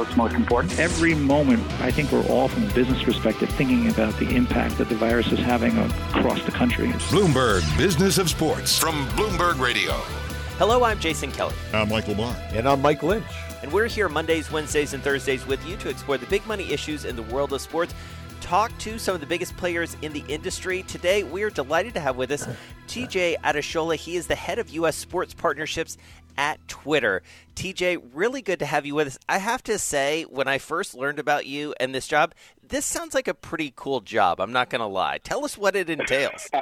what's most important. Every moment, I think we're all, from a business perspective, thinking about the impact that the virus is having across the country. Bloomberg Business of Sports from Bloomberg Radio. Hello, I'm Jason Kelly. I'm Michael Barr. And I'm Mike Lynch. And we're here Mondays, Wednesdays, and Thursdays with you to explore the big money issues in the world of sports talk to some of the biggest players in the industry. Today, we are delighted to have with us TJ Adeshola. He is the head of U.S. sports partnerships at Twitter. TJ, really good to have you with us. I have to say, when I first learned about you and this job, this sounds like a pretty cool job. I'm not going to lie. Tell us what it entails.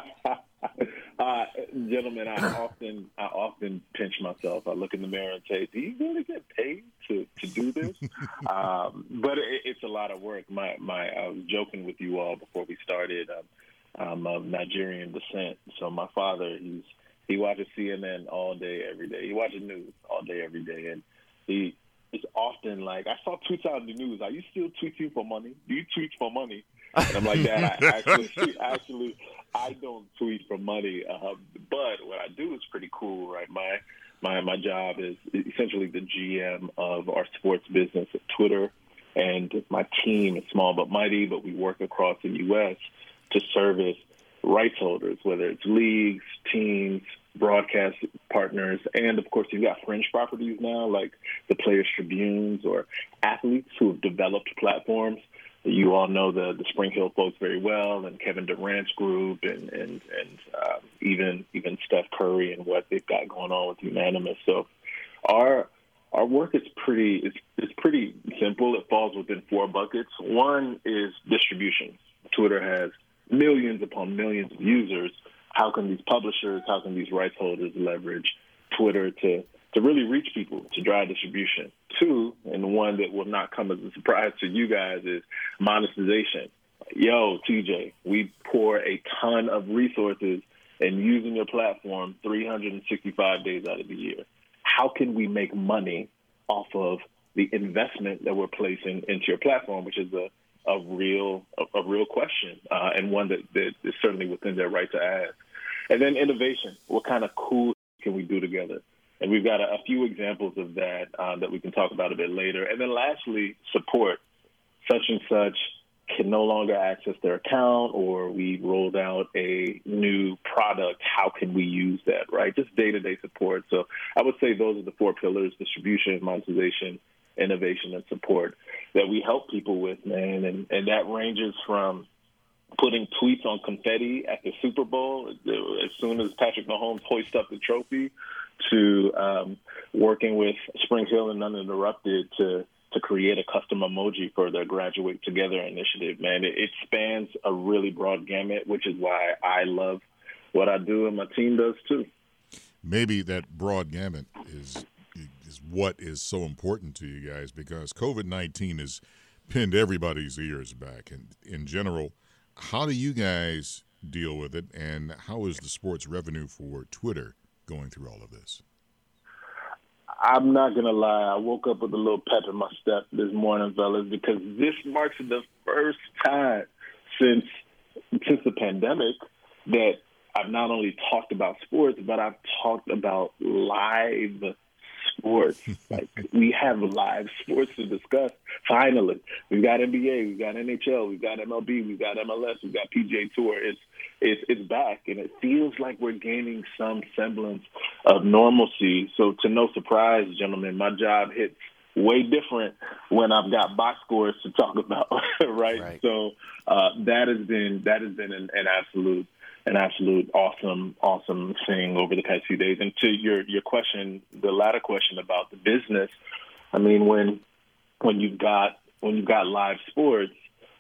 Uh, gentlemen, I often I often pinch myself. I look in the mirror and say, "Do you really get paid to, to do this?" um, but it, it's a lot of work. My my I was joking with you all before we started. Um, I'm of Nigerian descent, so my father he's he watches CNN all day every day. He watches news all day every day, and he it's often like I saw tweets out in the news. Are you still tweeting for money? Do you tweet for money? And I'm like, Dad, I actually actually I don't tweet for money, uh, but what I do is pretty cool, right? My my my job is essentially the GM of our sports business at Twitter, and my team is small but mighty, but we work across the U.S. to service rights holders, whether it's leagues, teams, broadcast partners, and of course you've got fringe properties now like the Players Tribunes or athletes who have developed platforms you all know the the SpringHill folks very well, and Kevin Durant's group, and and and uh, even even Steph Curry and what they've got going on with Unanimous. So our our work is pretty it's, it's pretty simple. It falls within four buckets. One is distribution. Twitter has millions upon millions of users. How can these publishers, how can these rights holders leverage Twitter to to really reach people to drive distribution. Two, and one that will not come as a surprise to you guys is monetization. Yo, TJ, we pour a ton of resources and using your platform 365 days out of the year. How can we make money off of the investment that we're placing into your platform, which is a, a real a, a real question uh, and one that, that is certainly within their right to ask. And then innovation. What kind of cool can we do together? And we've got a, a few examples of that uh, that we can talk about a bit later. And then lastly, support. Such and such can no longer access their account, or we rolled out a new product. How can we use that, right? Just day to day support. So I would say those are the four pillars distribution, monetization, innovation, and support that we help people with, man. And, and that ranges from putting tweets on confetti at the Super Bowl as soon as Patrick Mahomes hoists up the trophy to um, working with SpringHill and Uninterrupted to to create a custom emoji for their Graduate Together initiative. Man, it, it spans a really broad gamut, which is why I love what I do and my team does too. Maybe that broad gamut is is what is so important to you guys because COVID nineteen has pinned everybody's ears back, and in general, how do you guys deal with it, and how is the sports revenue for Twitter going through all of this? I'm not gonna lie. I woke up with a little pep in my step this morning, fellas, because this marks the first time since since the pandemic that I've not only talked about sports, but I've talked about live sports. like we have live sports to discuss. Finally, we've got NBA, we've got NHL, we've got MLB, we've got MLS, we've got PGA Tour. It's it's it's back, and it feels like we're gaining some semblance of normalcy. So, to no surprise, gentlemen, my job hits way different when I've got box scores to talk about, right? right? So uh, that has been that has been an, an absolute an absolute awesome, awesome thing over the past few days. And to your your question, the latter question about the business, I mean, when when you've got when you've got live sports,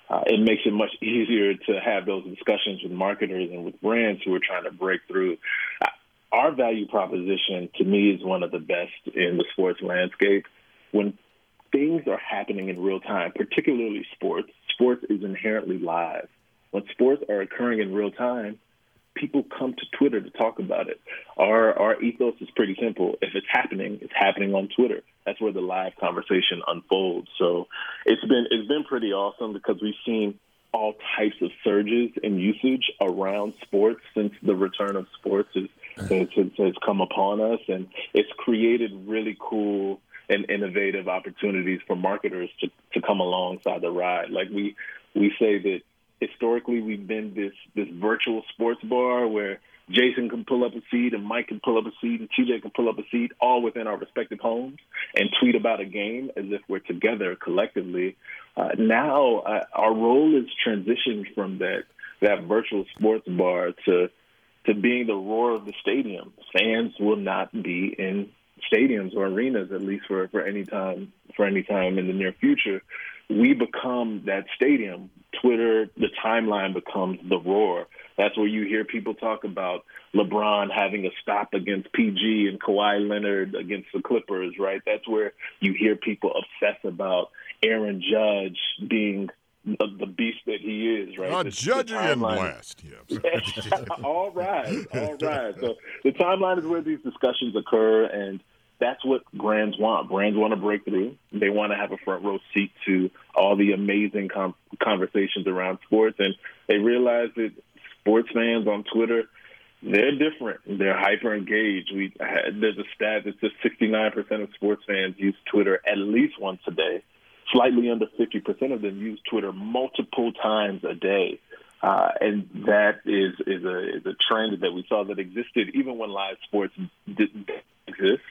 uh, it makes it much easier to have those discussions with marketers and with brands who are trying to break through. Uh, our value proposition, to me, is one of the best in the sports landscape. When things are happening in real time, particularly sports. Sports is inherently live. When sports are occurring in real time, people come to Twitter to talk about it. Our our ethos is pretty simple. If it's happening, it's happening on Twitter. That's where the live conversation unfolds. So it's been it's been pretty awesome because we've seen all types of surges in usage around sports since the return of sports has, has, has come upon us, and it's created really cool and innovative opportunities for marketers to, to come alongside the ride. Like we we say that historically we've been this this virtual sports bar where Jason can pull up a seat and Mike can pull up a seat and TJ can pull up a seat all within our respective homes and tweet about a game as if we're together collectively. Uh, now uh, our role is transitioned from that that virtual sports bar to to being the roar of the stadium. Fans will not be in stadiums or arenas at least for for any time for any time in the near future. We become that stadium. Twitter, the timeline becomes the roar. That's where you hear people talk about LeBron having a stop against PG and Kawhi Leonard against the Clippers, right? That's where you hear people obsess about Aaron Judge being the, the beast that he is, right? Uh, The- judge the and blast. Yeah. all right, all right. So the timeline is where these discussions occur, and that's what brands want. Brands want to break through. They want to have a front row seat to all the amazing com- conversations around sports, and they realize that sports fans on Twitter. They're different. They're hyper engaged. We there's a stat that says 69% of sports fans use Twitter at least once a day. Slightly under 50% of them use Twitter multiple times a day. Uh, and that is is a is a trend that we saw that existed even when live sports didn't exist,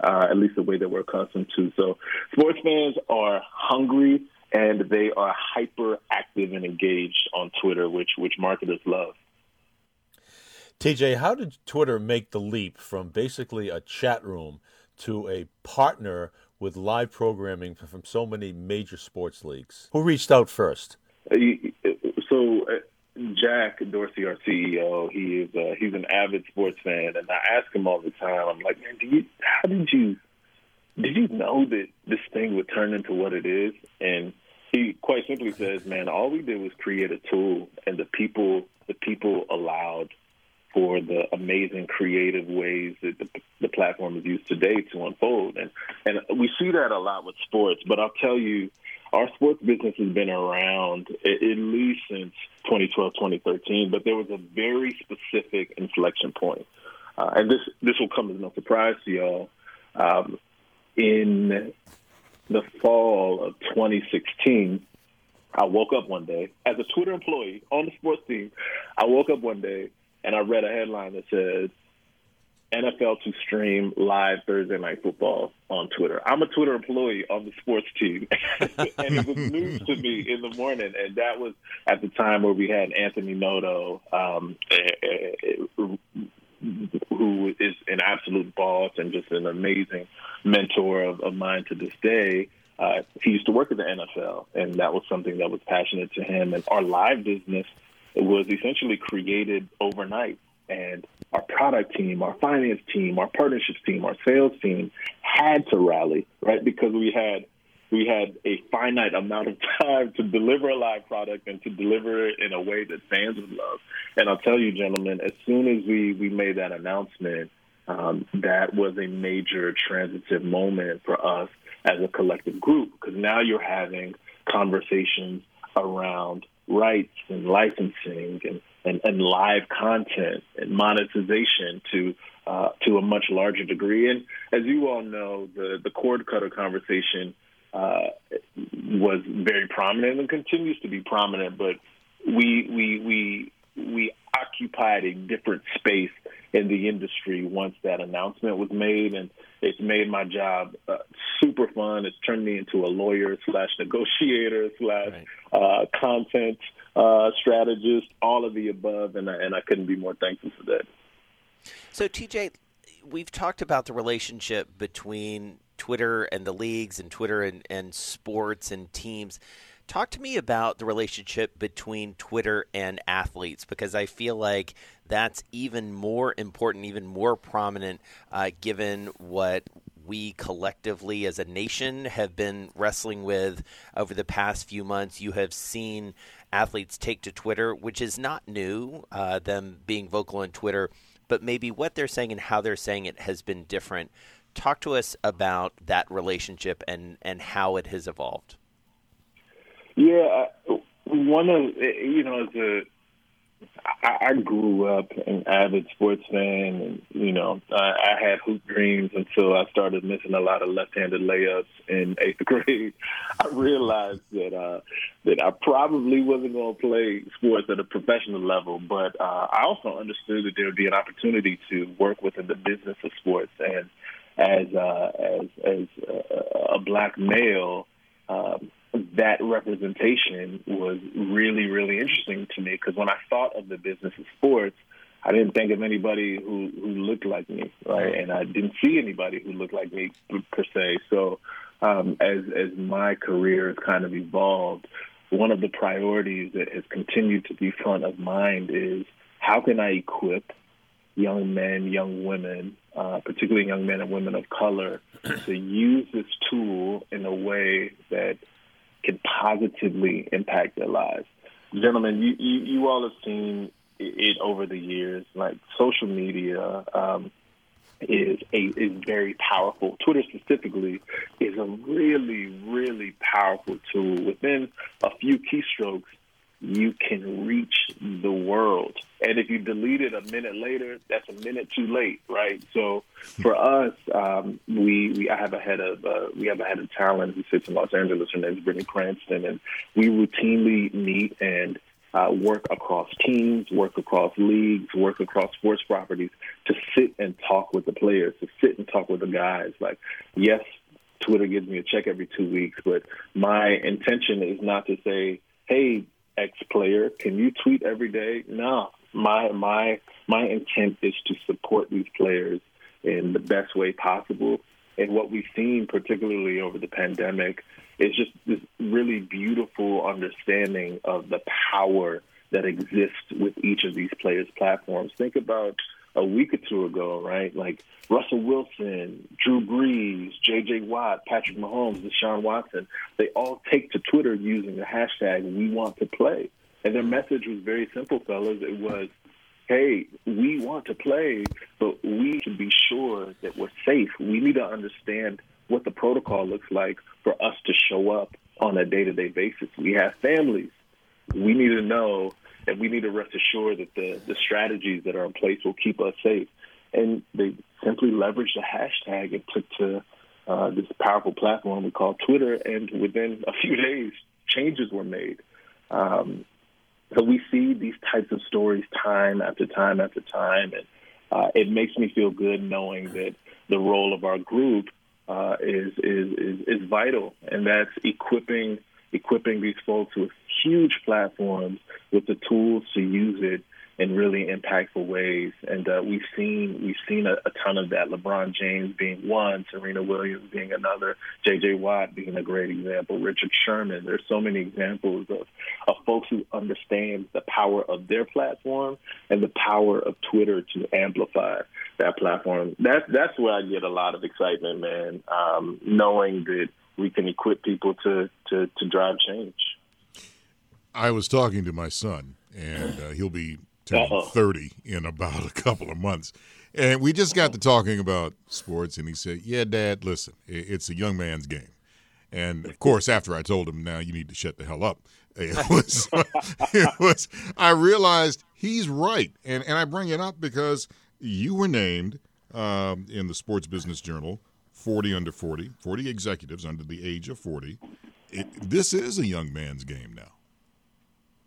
uh, at least the way that we're accustomed to. So, sports fans are hungry and they are hyper active and engaged on Twitter, which which marketers love. TJ, how did Twitter make the leap from basically a chat room to a partner with live programming from so many major sports leagues? Who reached out first? Uh, So uh, Jack Dorsey, our CEO, he is uh, he's an avid sports fan, and I ask him all the time. I'm like, man, do you how did you did you know that this thing would turn into what it is? And he quite simply says, man, all we did was create a tool, and the people the people allowed for the amazing creative ways that the, the platform is used today to unfold. And and we see that a lot with sports. But I'll tell you, our sports business has been around at, least since 2012, 2013. But there was a very specific inflection point, uh, and this this will come as no surprise to y'all. Um, in the fall of 2016. I woke up one day as a Twitter employee on the sports team. I woke up one day and I read a headline that said NFL to stream live Thursday night football on Twitter. I'm a Twitter employee on the sports team, and it was news to me in the morning. And that was at the time where we had Anthony Noto, um, who is an absolute boss and just an amazing mentor of, of mine to this day. Uh, he used to work at the NFL, and that was something that was passionate to him. And our live business was essentially created overnight. And our product team, our finance team, our partnerships team, our sales team had to rally, right? Because we had we had a finite amount of time to deliver a live product and to deliver it in a way that fans would love. And I'll tell you, gentlemen, as soon as we we made that announcement, um, that was a major transitive moment for us as a collective group because now you're having conversations around rights and licensing and, and, and live content and monetization to uh, to a much larger degree. And as you all know, the the cord cutter conversation uh, was very prominent and continues to be prominent. But we we we we occupied a different space in the industry once that announcement was made, and it's made my job uh, super fun. It's turned me into a lawyer slash negotiator slash uh, content uh, strategist, all of the above, and I, and I couldn't be more thankful for that. So, TJ, we've talked about the relationship between Twitter and the leagues, and Twitter and, and sports and teams. Talk to me about the relationship between Twitter and athletes because I feel like that's even more important, even more prominent, uh, given what we collectively as a nation have been wrestling with over the past few months. You have seen athletes take to Twitter, which is not new, uh, them being vocal on Twitter, but maybe what they're saying and how they're saying it has been different. Talk to us about that relationship and, and how it has evolved. Yeah, one of you know, a I, I grew up an avid sports fan, and you know, I, I had hoop dreams until I started missing a lot of left-handed layups in eighth grade. I realized that uh, that I probably wasn't going to play sports at a professional level, but uh, I also understood that there would be an opportunity to work within the business of sports, and as uh, as as a, a black male. Um, that representation was really, really interesting to me because when I thought of the business of sports, I didn't think of anybody who, who looked like me, right? And I didn't see anybody who looked like me per se. So um, as as my career has kind of evolved, one of the priorities that has continued to be front of mind is how can I equip young men, young women, uh, particularly young men and women of color, to use this tool in a way that can positively impact their lives. Gentlemen, you, you, you all have seen it over the years. Like social media um, is a is very powerful. Twitter specifically is a really really powerful tool. Within a few keystrokes, you can reach the world. And if you delete it a minute later, that's a minute too late, right? So for us, um, we we I have a head of uh, we have a head of talent who sits in Los Angeles. Her name is Brittany Cranston, and we routinely meet and uh, work across teams, work across leagues, work across sports properties to sit and talk with the players, to sit and talk with the guys. Like, yes, Twitter gives me a check every two weeks, but my intention is not to say, hey, ex player, can you tweet every day? No. My my my intent is to support these players in the best way possible. And what we've seen, particularly over the pandemic, is just this really beautiful understanding of the power that exists with each of these players' platforms. Think about a week or two ago, right? Like Russell Wilson, Drew Brees, J.J. Watt, Patrick Mahomes, Deshaun Watson, they all take to Twitter using the hashtag We Want to Play. And their message was very simple, fellas. It was, hey, we want to play, but we should be sure that we're safe. We need to understand what the protocol looks like for us to show up on a day to day basis. We have families. We need to know and we need to rest assured that the, the strategies that are in place will keep us safe. And they simply leveraged a hashtag and took to uh, this powerful platform we call Twitter, and within a few days, changes were made. Um, so we see these types of stories time after time after time, and uh, it makes me feel good knowing that the role of our group uh, is, is is is vital, and that's equipping equipping these folks with huge platforms with the tools to use it in really impactful ways. And uh, we've seen we've seen a, a, ton of that. LeBron James being one, Serena Williams being another, J.J. Watt being a great example, Richard Sherman. There's so many examples of, of folks who understand the power of their platform and the power of Twitter to amplify that platform. That's that's where I get a lot of excitement, man. Um, knowing that we can equip people to, to, to drive change. I was talking to my son, and uh, he'll be turning Uh-oh. 30 in about a couple of months. And we just got to talking about sports, and he said, Yeah, Dad, listen, it's a young man's game. And of course, after I told him, Now you need to shut the hell up, it was, it was I realized he's right. And, and I bring it up because you were named um, in the Sports Business Journal 40 under 40, 40 executives under the age of 40. It, this is a young man's game now.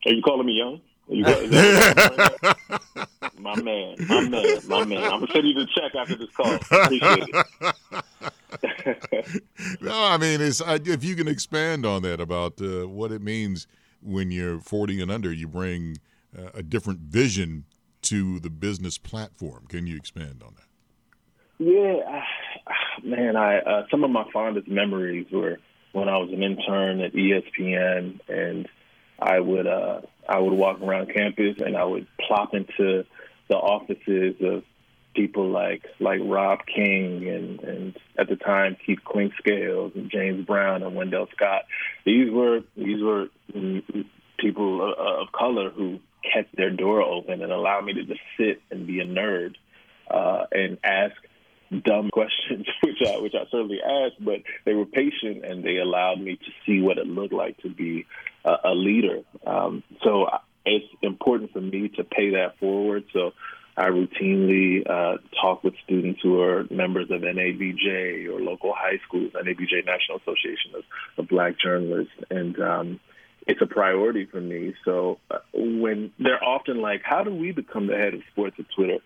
Are you calling me young? You my man, my man, my man. I'm gonna send you the check after this call. Appreciate it. no, I mean, it's if you can expand on that about uh, what it means when you're 40 and under, you bring uh, a different vision to the business platform. Can you expand on that? Yeah, man, I uh, some of my fondest memories were when I was an intern at ESPN, and I would uh, I would walk around campus and I would plop into the offices of people like like Rob King and and at the time Keith Clinkscales and James Brown and Wendell Scott. These were these were people of color who kept their door open and allowed me to just sit and be a nerd uh, and ask dumb questions, which I which I certainly asked, but they were patient and they allowed me to see what it looked like to be a, a leader. Um, so it's important for me to pay that forward. So I routinely uh, talk with students who are members of NABJ or local high schools, NABJ National Association of, of Black Journalists, and um, it's a priority for me. So uh, when they're often like, "How do we become the head of sports at Twitter?"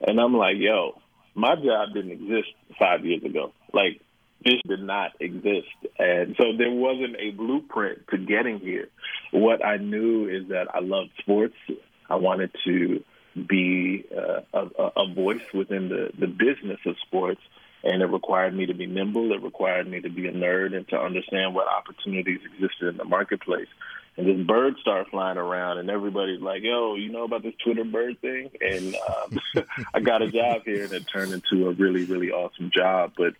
and I'm like, "Yo, my job didn't exist five years ago. Like this did not exist. And so there wasn't a blueprint to getting here. What I knew is that I loved sports. I wanted to be uh, a, a voice within the, the business of sports. And it required me to be nimble. It required me to be a nerd and to understand what opportunities existed in the marketplace and this bird started flying around, and everybody's like, "Yo, you know about this Twitter bird thing?" And um, I got a job here, and it turned into a really, really awesome job. But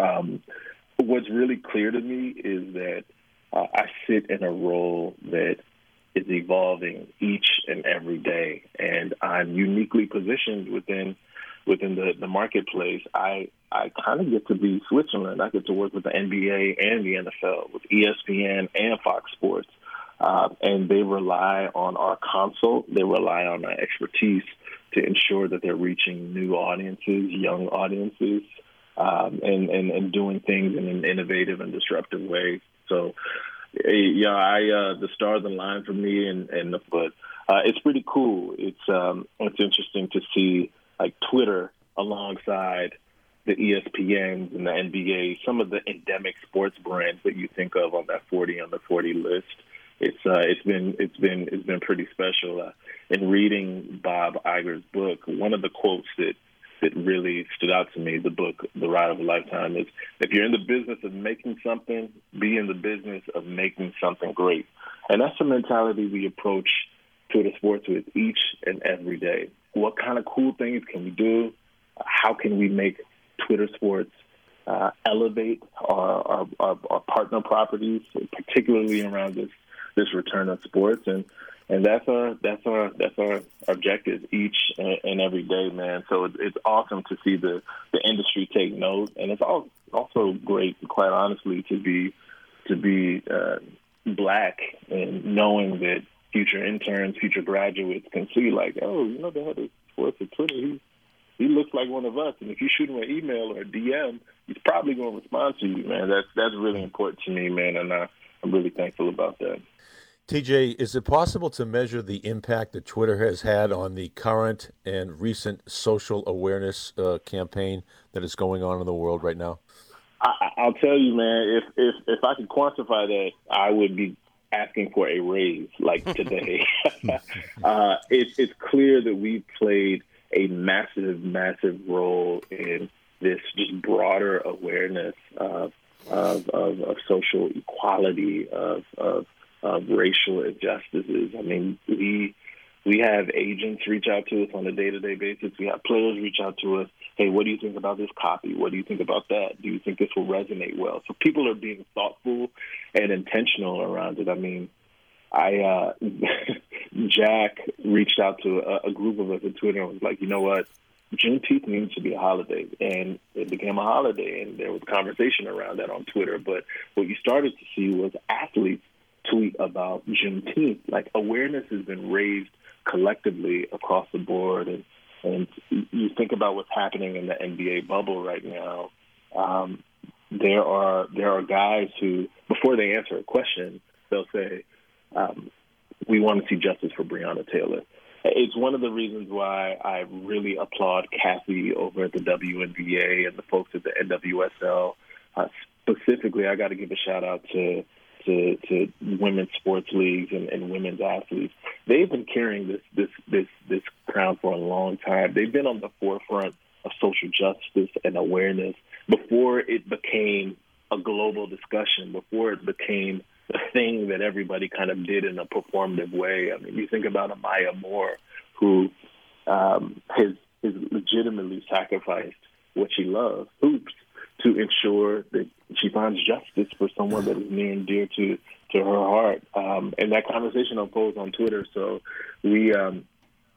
um, what's really clear to me is that uh, I sit in a role that is evolving each and every day, and I'm uniquely positioned within within the, the marketplace. I I kind of get to be Switzerland. I get to work with the NBA and the NFL, with ESPN and Fox Sports. Uh, and they rely on our consult. They rely on our expertise to ensure that they're reaching new audiences, young audiences, um, and, and, and doing things in an innovative and disruptive way. So, yeah, I uh, the stars align for me, and and but uh, it's pretty cool. It's um, it's interesting to see like Twitter alongside the ESPNs and the NBA, some of the endemic sports brands that you think of on that 40 on the 40 list it's uh, it's been it's been it's been pretty special. Uh, in reading Bob Iger's book, one of the quotes that that really stood out to me, the book The Ride of a Lifetime, is if you're in the business of making something, be in the business of making something great. And that's the mentality we approach Twitter Sports with each and every day. What kind of cool things can we do? How can we make Twitter Sports uh, elevate our, our, our, our partner properties, particularly around this this return of sports and and that's our that's our that's our objective each and every day, man. So it's awesome to see the the industry take note, and it's all, also great, quite honestly, to be to be uh, black and knowing that future interns, future graduates can see like, oh, you know, the head of sports at Twitter, he he looks like one of us, and if you shoot him an email or a DM, he's probably going to respond to you, man. That's that's really important to me, man, and I, I'm really thankful about that. TJ, is it possible to measure the impact that Twitter has had on the current and recent social awareness uh, campaign that is going on in the world right now? I, will tell you, man. If if if I could quantify that, I would be asking for a raise like today. uh, it's it's clear that we played a massive, massive role in this just broader awareness of of, of, of social equality, of, of of racial injustices. I mean, we we have agents reach out to us on a day to day basis. We have players reach out to us. Hey, what do you think about this copy? What do you think about that? Do you think this will resonate well? So people are being thoughtful and intentional around it. I mean, I uh, Jack reached out to a, a group of us on Twitter and was like, you know what? Juneteenth needs to be a holiday, and it became a holiday, and there was conversation around that on Twitter. But what you started to see was athletes tweet about Juneteenth. Like awareness has been raised collectively across the board, and and you think about what's happening in the NBA bubble right now. Um, there are there are guys who, before they answer a question, they'll say, um, "We want to see justice for Breonna Taylor." It's one of the reasons why I really applaud Cathy over at the WNBA and the folks at the NWSL. Uh, specifically, I got to give a shout out to to, to women's sports leagues and, and women's athletes. They've been carrying this this this this crown for a long time. They've been on the forefront of social justice and awareness before it became a global discussion, before it became a thing that everybody kind of did in a performative way. I mean, you think about Maya Moore, who um, has has legitimately sacrificed what she loves, hoops, to ensure that she finds justice for someone that is near and dear to to her heart. Um, and that conversation unfolds on Twitter. So we um,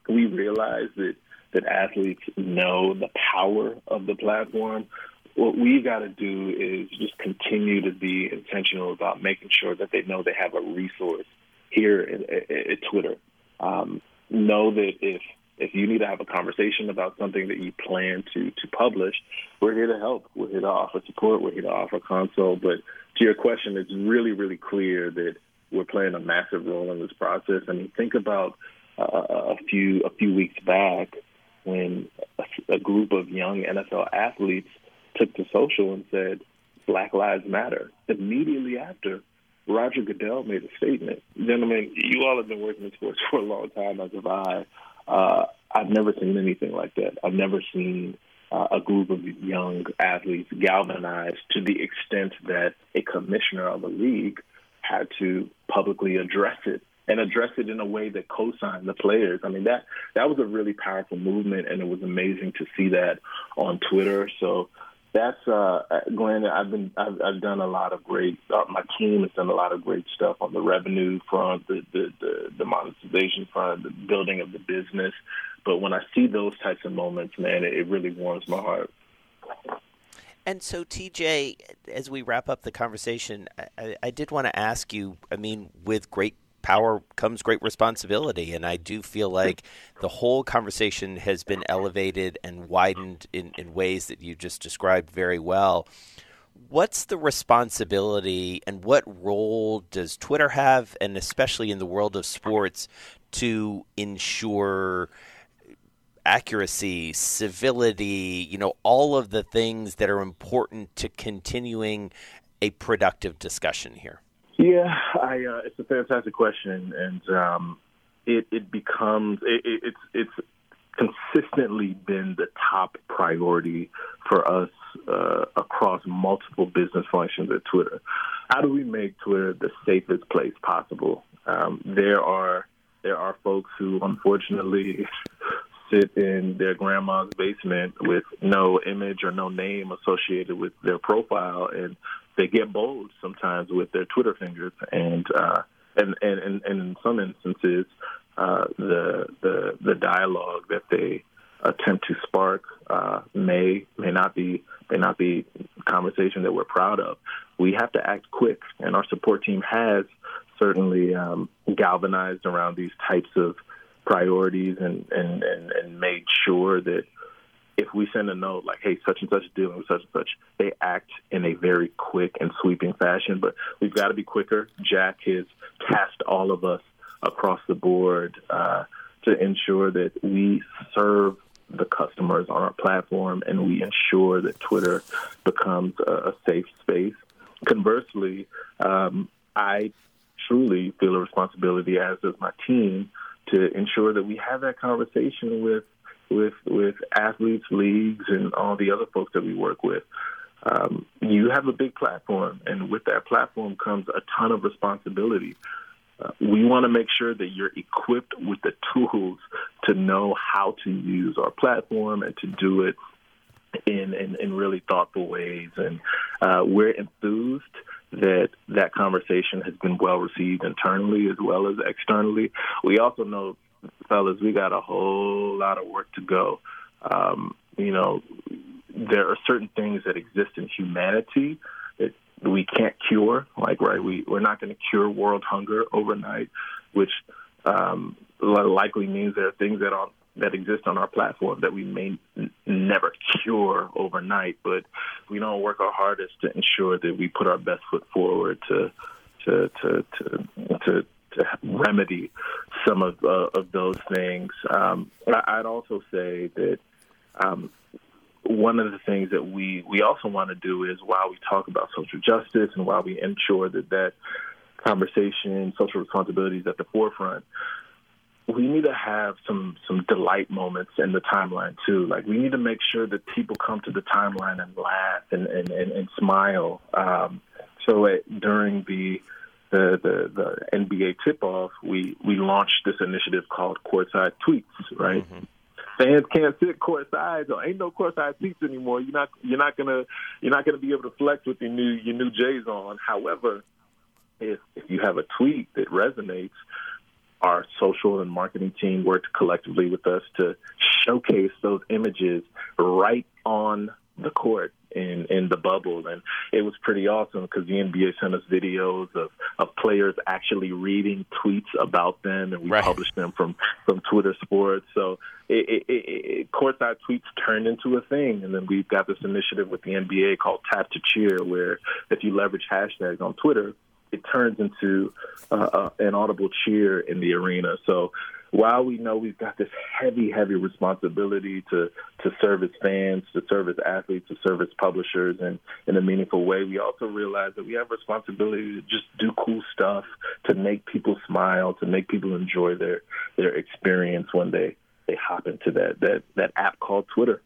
we realize that that athletes know the power of the platform. What we've got to do is just continue to be intentional about making sure that they know they have a resource here at, at, at Twitter. Um, know that if if you need to have a conversation about something that you plan to to publish, we're here to help. We're here to offer support. We're here to offer console. But to your question, it's really really clear that we're playing a massive role in this process. I mean, think about uh, a few a few weeks back when a, a group of young NFL athletes took to social and said Black Lives Matter. Immediately after, Roger Goodell made a statement. Gentlemen, you all have been working in sports for a long time, as have I. Uh, I've never seen anything like that. I've never seen uh, a group of young athletes galvanized to the extent that a commissioner of a league had to publicly address it and address it in a way that co-signed the players. I mean that that was a really powerful movement, and it was amazing to see that on Twitter. So that's uh, Glenn. I've been I've, I've done a lot of great. Uh, my team has done a lot of great stuff on the revenue front, the, the the the monetization front, the building of the business. But when I see those types of moments, man, it, it really warms my heart. And so, TJ, as we wrap up the conversation, I, I did want to ask you. I mean, with great power comes great responsibility. And I do feel like the whole conversation has been elevated and widened in, in ways that you just described very well. What's the responsibility and what role does Twitter have, and especially in the world of sports, to ensure accuracy, civility, you know, all of the things that are important to continuing a productive discussion here? Yeah, I, uh, it's a fantastic question, and um, it, it becomes it, it, it's it's consistently been the top priority for us uh, across multiple business functions at Twitter. How do we make Twitter the safest place possible? Um, there are there are folks who unfortunately sit in their grandma's basement with no image or no name associated with their profile and they get bold sometimes with their Twitter fingers, and uh, and, and and and in some instances, uh, the the the dialogue that they attempt to spark uh, may may not be may not be conversation that we're proud of. We have to act quick, and our support team has certainly um, galvanized around these types of priorities and, and, and, and made sure that if we send a note like, hey, such and such is dealing with such and such, they act in a very quick and sweeping fashion. But we've got to be quicker. Jack has tasked all of us across the board uh, to ensure that we serve the customers on our platform and we ensure that Twitter becomes a, safe space. Conversely, um, I truly feel a responsibility, as does my team, to ensure that we have that conversation with with with athletes, leagues, and all the other folks that we work with. Um, you have a big platform, and with that platform comes a ton of responsibility. Uh, we want to make sure that you're equipped with the tools to know how to use our platform and to do it in in, in really thoughtful ways. And uh, we're enthused that that conversation has been well received internally as well as externally. We also know fellas, we got a whole lot of work to go. Um, you know, there are certain things that exist in humanity that we can't cure. Like, right, we we're not going to cure world hunger overnight, which um, likely means there are things that are that exist on our platform that we may n- never cure overnight, but we don't work our hardest to ensure that we put our best foot forward to to to to, to to remedy some of uh, of those things. Um, I'd also say that um, one of the things that we we also want to do is while we talk about social justice and while we ensure that that conversation, social responsibility is at the forefront. We need to have some some delight moments in the timeline too. Like we need to make sure that people come to the timeline and laugh and and, and, and smile. Um, so at, during the the, the, the NBA tip off, we, we launched this initiative called Courtside Tweets, right? Mm-hmm. fans can't sit courtside. So ain't no courtside seats anymore. You're not you're not gonna you're not gonna be able to flex with your new your new J's on. However, if if you have a tweet that resonates, our social and marketing team worked collectively with us to showcase those images right on the court in in the bubble, and it was pretty awesome because the NBA sent us videos of of players actually reading tweets about them, and we right. published them from from Twitter Sports. So it, it, it, courtside tweets turned into a thing, and then we've got this initiative with the NBA called Tap to Cheer, where if you leverage hashtags on Twitter, it turns into uh, uh, an audible cheer in the arena. So while we know we've got this heavy, heavy responsibility to to service fans, to service athletes, to service publishers, and in a meaningful way, we also realize that we have responsibility to just do cool stuff, to make people smile, to make people enjoy their their experience when they they hop into that that that app called Twitter.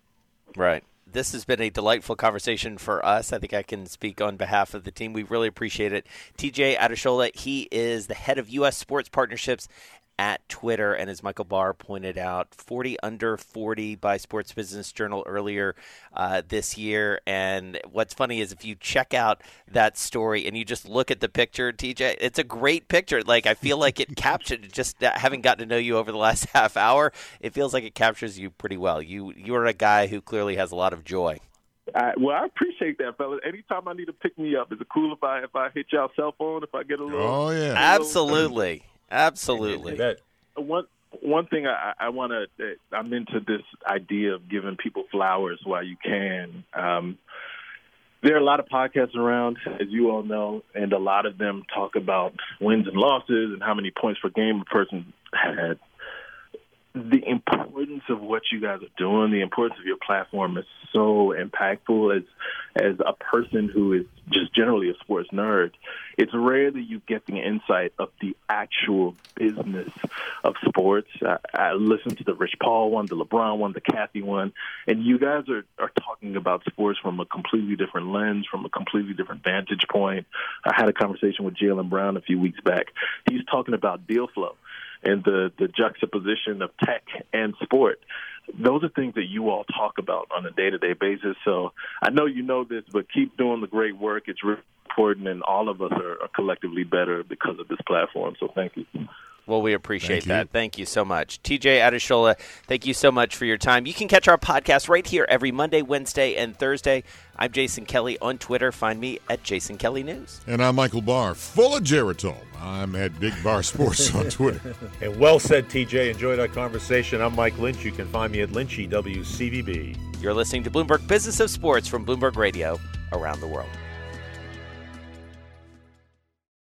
Right this has been a delightful conversation for us. I think I can speak on behalf of the team. We really appreciate it. TJ Adeshola, he is the head of U.S. sports partnerships at Twitter. And as Michael Barr pointed out, 40 under 40 by Sports Business Journal earlier uh, this year. And what's funny is if you check out that story and you just look at the picture, TJ, it's a great picture. Like, I feel like it captured just having gotten to know you over the last half hour, it feels like it captures you pretty well. You, you're a guy who clearly has a lot of joy. I, well, I appreciate that, fellas. Anytime I need to pick me up, is it cool if I if I hit y'all cell phone if I get a little? Oh yeah, absolutely. Absolutely. One one thing I, I want to I'm into this idea of giving people flowers while you can. Um, there are a lot of podcasts around, as you all know, and a lot of them talk about wins and losses and how many points per game a person had the importance of what you guys are doing, the importance of your platform is so impactful as as a person who is just generally a sports nerd. It's rare that you get the insight of the actual business of sports. I, I listened to the Rich Paul one, the LeBron one, the Cathy one, and you guys are, are talking about sports from a completely different lens, from a completely different vantage point. I had a conversation with Jaylen Brown a few weeks back. He's talking about deal flow and the, the juxtaposition of tech and sport. Those are things that you all talk about on a day to day basis. So I know you know this, but keep doing the great work. It's really important, and all of us are, are collectively better because of this platform. So thank you. Well, we appreciate thank that. Thank you so much. TJ Adeshola, thank you so much for your time. You can catch our podcast right here every Monday, Wednesday, and Thursday. I'm Jason Kelly on Twitter. Find me at Jason Kelly News. And I'm Michael Barr, full of Geritol. I'm at Big Bar Sports on Twitter. and well said, TJ. Enjoyed our conversation. I'm Mike Lynch. You can find me at Lynchy WCVB. You're listening to Bloomberg Business of Sports from Bloomberg Radio around the world.